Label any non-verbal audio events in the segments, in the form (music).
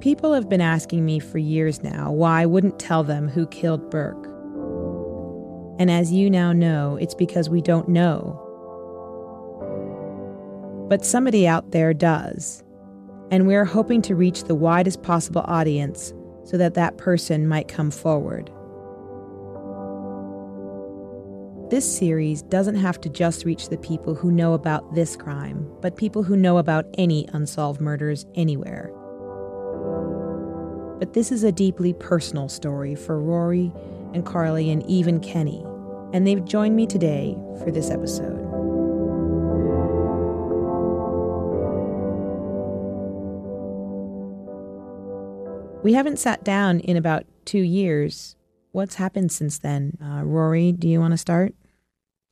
People have been asking me for years now why I wouldn't tell them who killed Burke. And as you now know, it's because we don't know. But somebody out there does. And we're hoping to reach the widest possible audience so that that person might come forward. This series doesn't have to just reach the people who know about this crime, but people who know about any unsolved murders anywhere. But this is a deeply personal story for Rory and Carly and even Kenny, and they've joined me today for this episode. We haven't sat down in about two years. What's happened since then? Uh, Rory, do you want to start?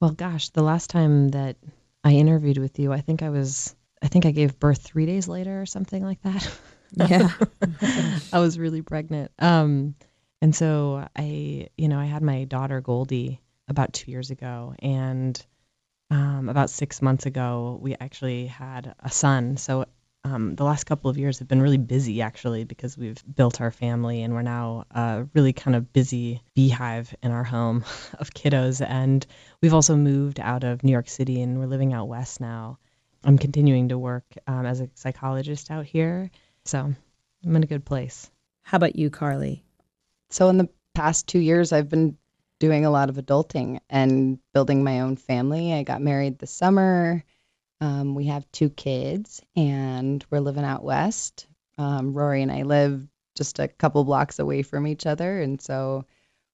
Well, gosh, the last time that I interviewed with you, I think I was, I think I gave birth three days later or something like that. (laughs) Yeah. (laughs) I was really pregnant. Um, and so I, you know, I had my daughter Goldie about two years ago, and um, about six months ago, we actually had a son. So um, the last couple of years have been really busy actually because we've built our family and we're now a really kind of busy beehive in our home (laughs) of kiddos. And we've also moved out of New York City and we're living out west now. I'm continuing to work um, as a psychologist out here. So I'm in a good place. How about you, Carly? So, in the past two years, I've been doing a lot of adulting and building my own family. I got married this summer. Um, we have two kids and we're living out west. Um, Rory and I live just a couple blocks away from each other. And so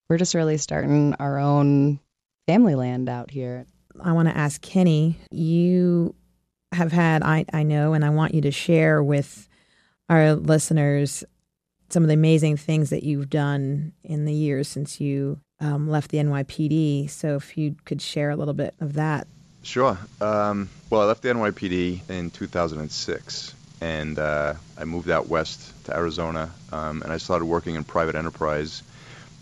we're just really starting our own family land out here. I want to ask Kenny, you have had, I, I know, and I want you to share with our listeners some of the amazing things that you've done in the years since you um, left the NYPD. So if you could share a little bit of that. Sure. Um, well, I left the NYPD in 2006, and uh, I moved out west to Arizona, um, and I started working in private enterprise.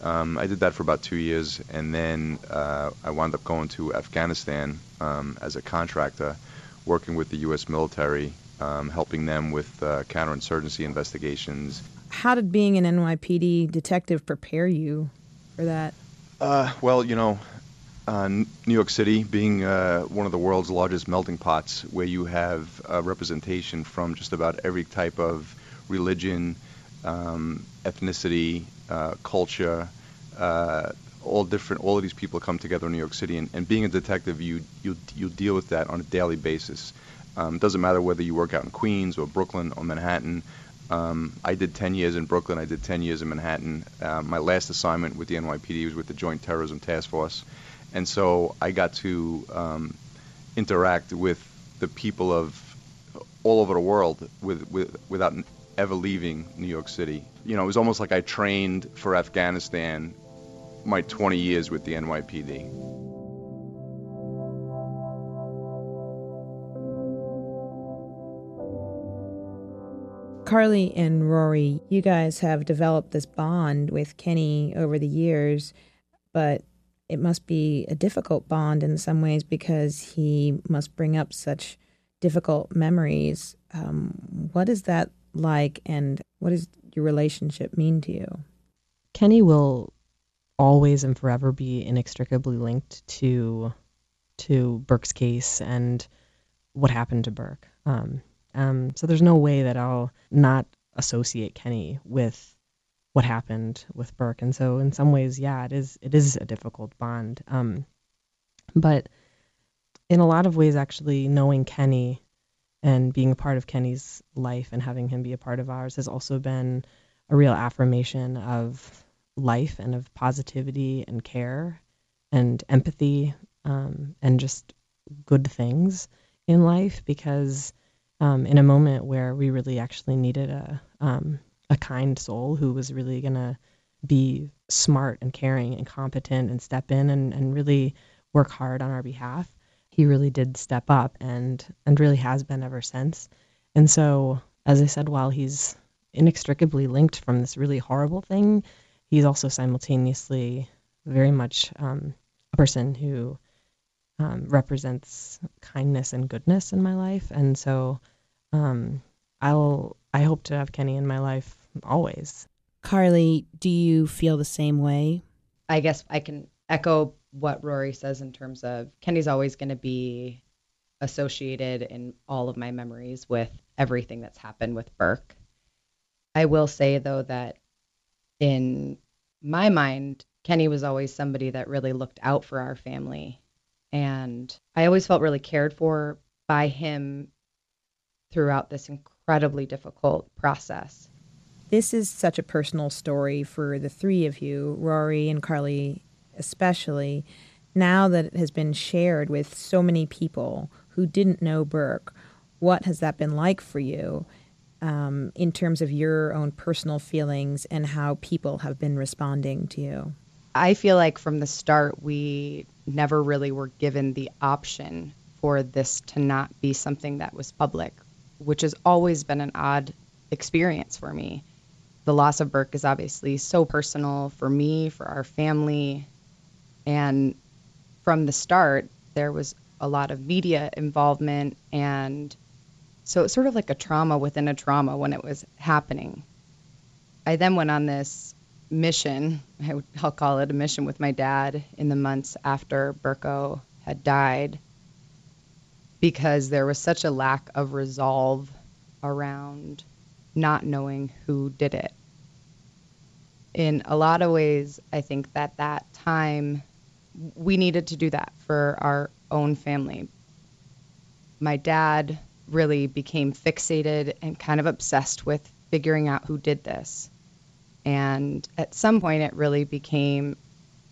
Um, I did that for about two years, and then uh, I wound up going to Afghanistan um, as a contractor, working with the U.S. military, um, helping them with uh, counterinsurgency investigations. How did being an NYPD detective prepare you for that? Uh, well, you know, uh, New York City being uh, one of the world's largest melting pots, where you have a representation from just about every type of religion, um, ethnicity, uh, culture, uh, all different. All of these people come together in New York City, and, and being a detective, you you you deal with that on a daily basis. Um, it doesn't matter whether you work out in Queens or Brooklyn or Manhattan. Um, I did 10 years in Brooklyn. I did 10 years in Manhattan. Uh, my last assignment with the NYPD was with the Joint Terrorism Task Force and so I got to um, interact with the people of all over the world with, with, without ever leaving New York City. You know, it was almost like I trained for Afghanistan my 20 years with the NYPD. Carly and Rory, you guys have developed this bond with Kenny over the years, but it must be a difficult bond in some ways because he must bring up such difficult memories. Um, what is that like, and what does your relationship mean to you? Kenny will always and forever be inextricably linked to to Burke's case and what happened to Burke. Um, um, so there's no way that I'll not associate Kenny with what happened with Burke. And so in some ways, yeah, it is it is a difficult bond. Um, but in a lot of ways, actually, knowing Kenny and being a part of Kenny's life and having him be a part of ours has also been a real affirmation of life and of positivity and care and empathy um, and just good things in life because um, in a moment where we really actually needed a um, a kind soul who was really going to be smart and caring and competent and step in and, and really work hard on our behalf. He really did step up and and really has been ever since. And so, as I said, while he's inextricably linked from this really horrible thing, he's also simultaneously very much um, a person who um, represents kindness and goodness in my life. And so, um, I'll I hope to have Kenny in my life always. Carly, do you feel the same way? I guess I can echo what Rory says in terms of Kenny's always going to be associated in all of my memories with everything that's happened with Burke. I will say though that in my mind, Kenny was always somebody that really looked out for our family. And I always felt really cared for by him throughout this incredibly difficult process. This is such a personal story for the three of you, Rory and Carly especially, now that it has been shared with so many people who didn't know Burke. What has that been like for you um, in terms of your own personal feelings and how people have been responding to you? I feel like from the start, we never really were given the option for this to not be something that was public, which has always been an odd experience for me. The loss of Burke is obviously so personal for me, for our family. And from the start, there was a lot of media involvement. And so it's sort of like a trauma within a trauma when it was happening. I then went on this mission, I would, I'll call it a mission with my dad in the months after Burko had died because there was such a lack of resolve around not knowing who did it. In a lot of ways, I think that that time we needed to do that for our own family. My dad really became fixated and kind of obsessed with figuring out who did this. And at some point, it really became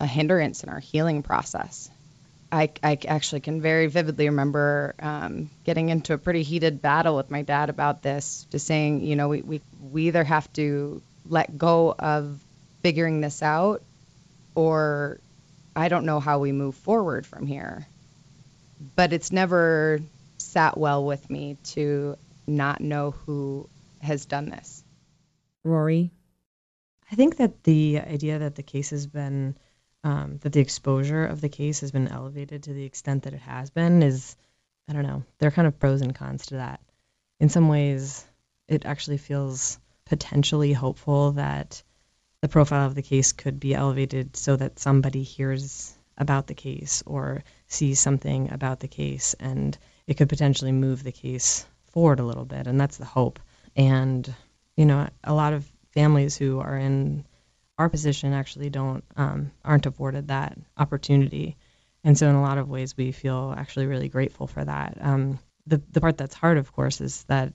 a hindrance in our healing process. I, I actually can very vividly remember um, getting into a pretty heated battle with my dad about this, just saying, you know, we, we, we either have to let go of figuring this out or I don't know how we move forward from here. But it's never sat well with me to not know who has done this. Rory? I think that the idea that the case has been, um, that the exposure of the case has been elevated to the extent that it has been is, I don't know, there are kind of pros and cons to that. In some ways, it actually feels potentially hopeful that the profile of the case could be elevated so that somebody hears about the case or sees something about the case and it could potentially move the case forward a little bit and that's the hope and you know a lot of families who are in our position actually don't um, aren't afforded that opportunity, and so in a lot of ways we feel actually really grateful for that. Um, the the part that's hard, of course, is that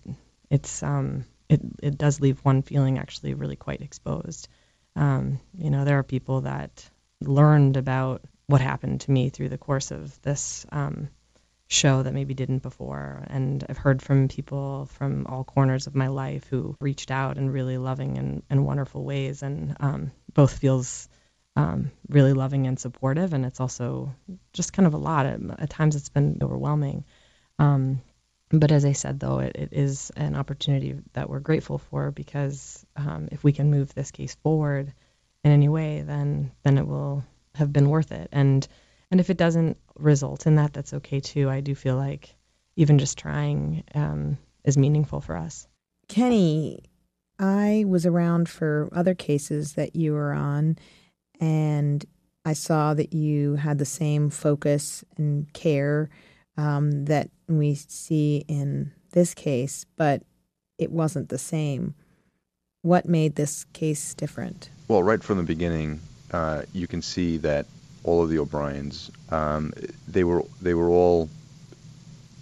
it's um, it it does leave one feeling actually really quite exposed. Um, you know, there are people that learned about what happened to me through the course of this um, show that maybe didn't before. And I've heard from people from all corners of my life who reached out in really loving and, and wonderful ways. And um, both feels um, really loving and supportive. And it's also just kind of a lot. At, at times it's been overwhelming. Um, but as I said, though, it, it is an opportunity that we're grateful for because um, if we can move this case forward in any way, then then it will have been worth it. And and if it doesn't result in that, that's okay too. I do feel like even just trying um, is meaningful for us. Kenny, I was around for other cases that you were on, and I saw that you had the same focus and care um, that we see in this case, but it wasn't the same. What made this case different? Well, right from the beginning, uh, you can see that all of the O'Briens. Um, they were they were all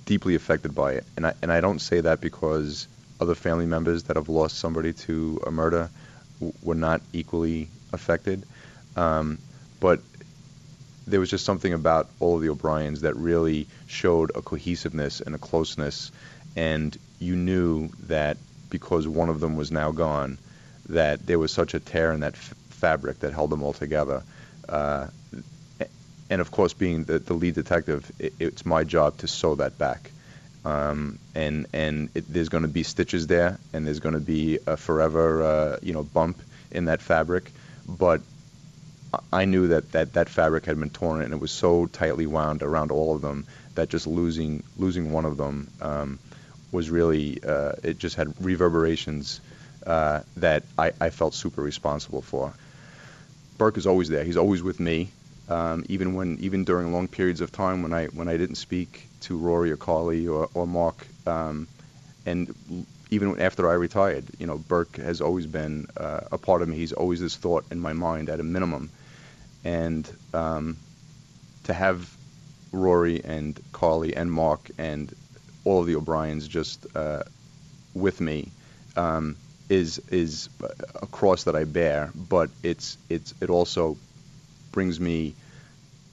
deeply affected by it, and I and I don't say that because other family members that have lost somebody to a murder w- were not equally affected, um, but there was just something about all of the O'Briens that really showed a cohesiveness and a closeness, and you knew that because one of them was now gone, that there was such a tear in that f- fabric that held them all together. Uh, and of course, being the, the lead detective, it, it's my job to sew that back. Um, and and it, there's going to be stitches there, and there's going to be a forever uh, you know bump in that fabric. But I knew that, that that fabric had been torn, and it was so tightly wound around all of them that just losing losing one of them um, was really uh, it just had reverberations uh, that I, I felt super responsible for. Burke is always there. He's always with me, um, even when even during long periods of time when I when I didn't speak to Rory or Carly or, or Mark, um, and even after I retired, you know, Burke has always been uh, a part of me. He's always this thought in my mind at a minimum, and um, to have Rory and Carly and Mark and all of the O'Briens just uh, with me um, is is a cross that I bear, but it's it's it also brings me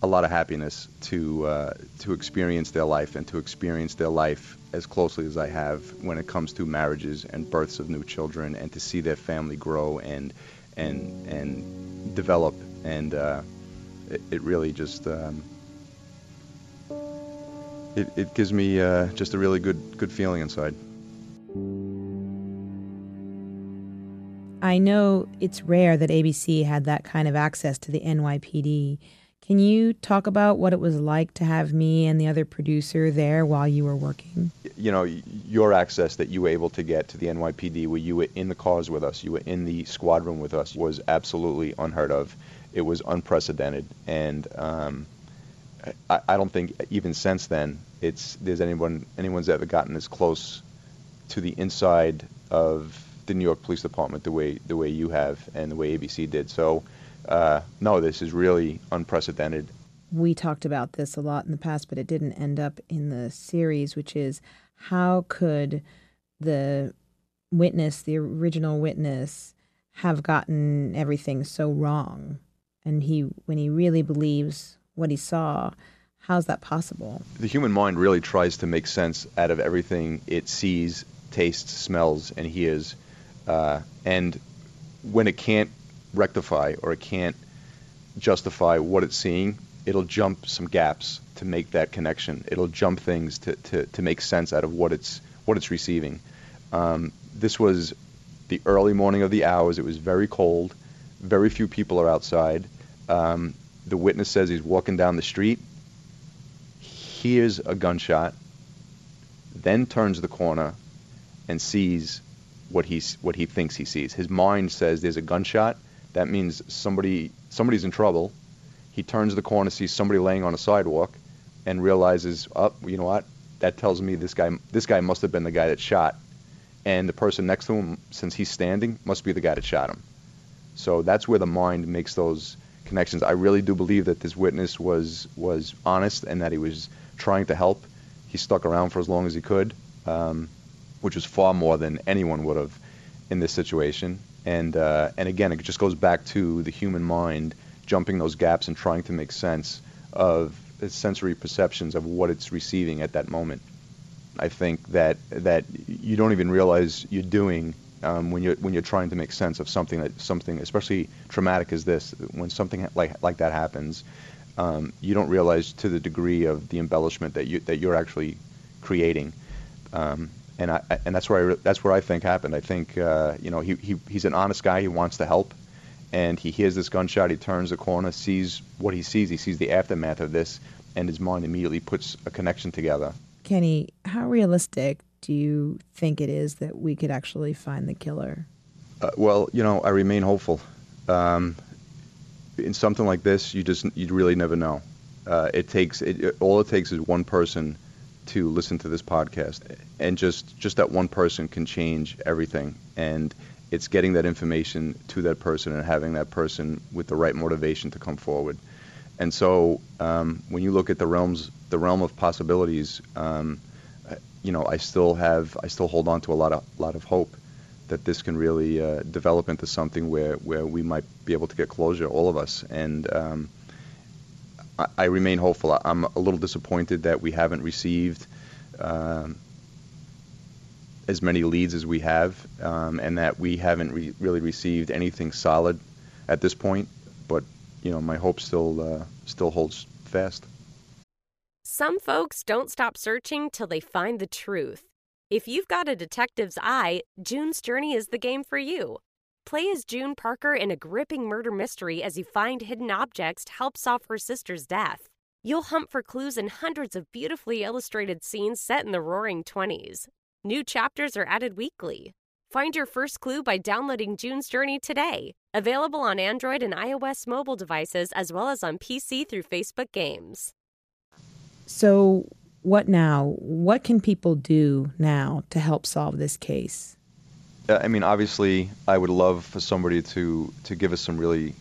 a lot of happiness to uh, to experience their life and to experience their life as closely as I have when it comes to marriages and births of new children and to see their family grow and and and develop and uh, it, it, really just um, it, it gives me uh, just a really good good feeling inside. I know it's rare that ABC had that kind of access to the NYPD. Can you talk about what it was like to have me and the other producer there while you were working? You know, your access that you were able to get to the NYPD, where you were in the cars with us, you were in the squadron with us, was absolutely unheard of. It was unprecedented, and um, I, I don't think even since then it's there's anyone anyone's ever gotten as close to the inside of the New York Police Department the way the way you have and the way ABC did. So, uh, no, this is really unprecedented. We talked about this a lot in the past, but it didn't end up in the series, which is how could the witness, the original witness, have gotten everything so wrong? And he, when he really believes what he saw, how's that possible? The human mind really tries to make sense out of everything it sees, tastes, smells, and hears uh, and when it can't rectify or it can't justify what it's seeing, it'll jump some gaps to make that connection. It'll jump things to, to, to make sense out of what it's what it's receiving. Um, this was the early morning of the hours. It was very cold. Very few people are outside. Um, the witness says he's walking down the street, hears a gunshot, then turns the corner and sees what he's what he thinks he sees. His mind says there's a gunshot. That means somebody somebody's in trouble. He turns the corner, sees somebody laying on a sidewalk, and realizes, oh, you know what? That tells me this guy this guy must have been the guy that shot, and the person next to him, since he's standing, must be the guy that shot him. So that's where the mind makes those connections. I really do believe that this witness was was honest and that he was trying to help. He stuck around for as long as he could. Um, which was far more than anyone would have in this situation. And uh, and again, it just goes back to the human mind jumping those gaps and trying to make sense of sensory perceptions of what it's receiving at that moment. I think that that you don't even realize you're doing um, when you're when you're trying to make sense of something that something especially traumatic as this. When something like like that happens, um, you don't realize to the degree of the embellishment that you that you're actually creating. Um, and I and that's where I, that's where I think happened. I think uh, you know he, he he's an honest guy. He wants to help, and he hears this gunshot. He turns the corner, sees what he sees. He sees the aftermath of this, and his mind immediately puts a connection together. Kenny, how realistic do you think it is that we could actually find the killer? Uh, well, you know, I remain hopeful. Um, in something like this, you just you really never know. Uh, it takes it, all it takes is one person to listen to this podcast and just just that one person can change everything. And it's getting that information to that person and having that person with the right motivation to come forward. And so um, when you look at the realms the realm of possibilities um, you know I still have I still hold on to a lot of lot of hope that this can really uh, develop into something where where we might be able to get closure all of us. And um, I, remain hopeful. I'm a little disappointed that we haven't received um, as many leads as we have, um, and that we haven't re- really received anything solid at this point. But you know, my hope still uh, still holds fast. Some folks don't stop searching till they find the truth. If you've got a detective's eye, June's Journey is the game for you. Play as June Parker in a gripping murder mystery as you find hidden objects to help solve her sister's death. You'll hunt for clues in hundreds of beautifully illustrated scenes set in the roaring 20s. New chapters are added weekly. Find your first clue by downloading June's Journey today. Available on Android and iOS mobile devices as well as on PC through Facebook Games. So, what now? What can people do now to help solve this case? I mean, obviously, I would love for somebody to to give us some really,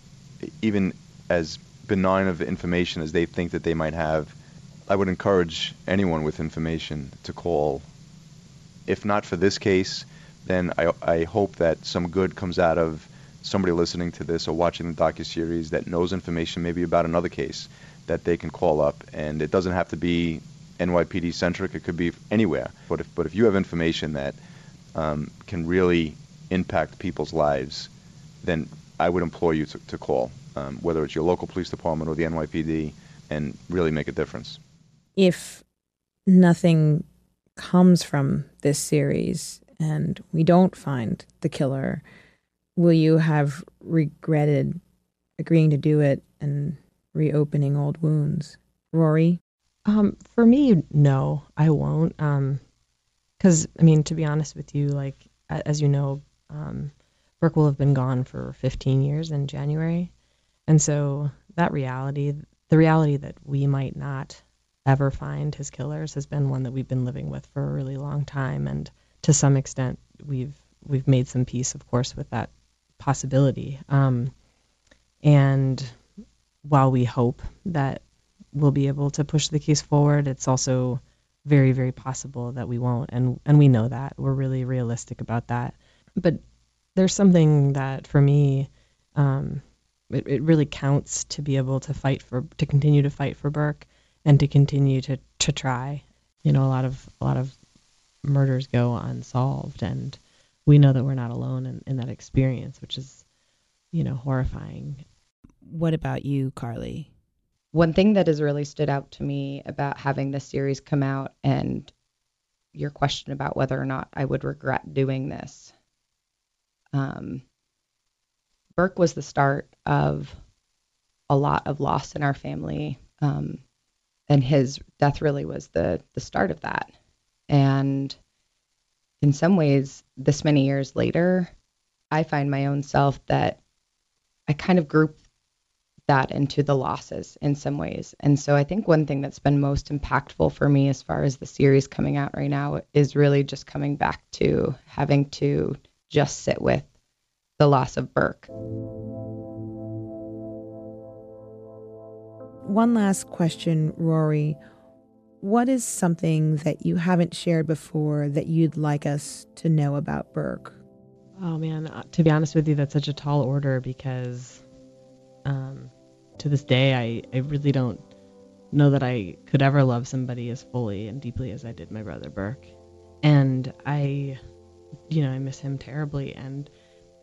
even as benign of information as they think that they might have. I would encourage anyone with information to call. If not for this case, then I, I hope that some good comes out of somebody listening to this or watching the docuseries that knows information maybe about another case that they can call up. And it doesn't have to be NYPD centric; it could be anywhere. But if but if you have information that um, can really impact people's lives, then I would implore you to, to call, um, whether it's your local police department or the NYPD, and really make a difference. If nothing comes from this series and we don't find the killer, will you have regretted agreeing to do it and reopening old wounds? Rory? Um, for me, no, I won't. Um, because I mean, to be honest with you, like as you know, um, Burke will have been gone for 15 years in January, and so that reality, the reality that we might not ever find his killers, has been one that we've been living with for a really long time, and to some extent, we've we've made some peace, of course, with that possibility. Um, and while we hope that we'll be able to push the case forward, it's also very very possible that we won't. And and we know that. We're really realistic about that. But there's something that for me um, it, it really counts to be able to fight for to continue to fight for Burke and to continue to to try. You know a lot of a lot of murders go unsolved and we know that we're not alone in, in that experience which is you know horrifying. What about you carly one thing that has really stood out to me about having this series come out and your question about whether or not I would regret doing this. Um, Burke was the start of a lot of loss in our family, um, and his death really was the the start of that. And in some ways, this many years later, I find my own self that I kind of group that into the losses in some ways. And so I think one thing that's been most impactful for me as far as the series coming out right now is really just coming back to having to just sit with the loss of Burke. One last question, Rory. What is something that you haven't shared before that you'd like us to know about Burke? Oh man, uh, to be honest with you, that's such a tall order because um, to this day, I, I really don't know that I could ever love somebody as fully and deeply as I did my brother Burke. And I, you know, I miss him terribly. And,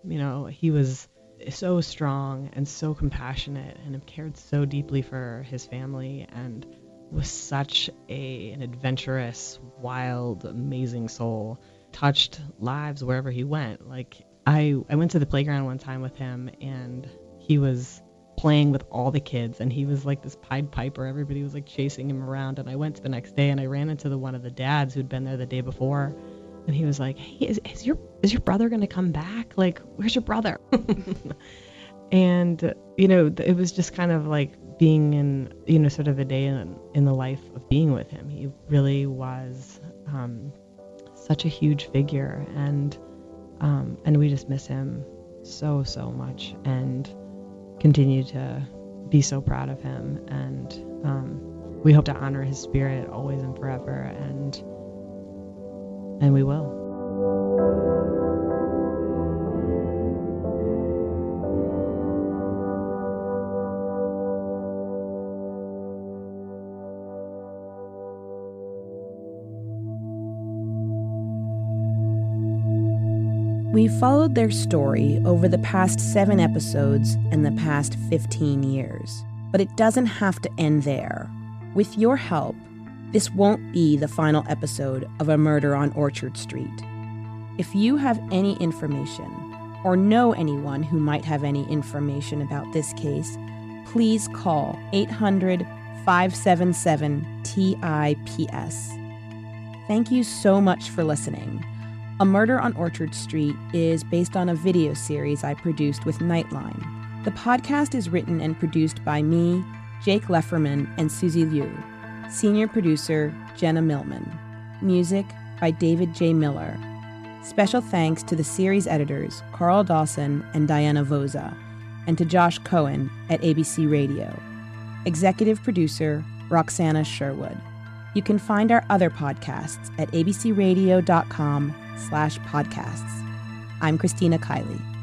you know, he was so strong and so compassionate and cared so deeply for his family and was such a an adventurous, wild, amazing soul. Touched lives wherever he went. Like I I went to the playground one time with him and he was playing with all the kids and he was like this pied piper. Everybody was like chasing him around and i went the next day and i ran into the one of the dads who'd been there the day before and he was like hey is, is your is your brother going to come back? Like where's your brother? (laughs) And you know it was just kind of like being in you know sort of a day in, in the life of being with him. He really was um, such a huge figure and um, and we just miss him so so much. And continue to be so proud of him. And um, we hope to honor his spirit always and forever. And and we will. We followed their story over the past seven episodes and the past 15 years. But it doesn't have to end there. With your help, this won't be the final episode of A Murder on Orchard Street. If you have any information, or know anyone who might have any information about this case, please call 800 577 TIPS. Thank you so much for listening. A Murder on Orchard Street is based on a video series I produced with Nightline. The podcast is written and produced by me, Jake Lefferman, and Susie Liu. Senior producer, Jenna Millman. Music by David J. Miller. Special thanks to the series editors, Carl Dawson and Diana Voza, and to Josh Cohen at ABC Radio. Executive producer, Roxana Sherwood. You can find our other podcasts at abcradio.com slash podcasts. I'm Christina Kiely.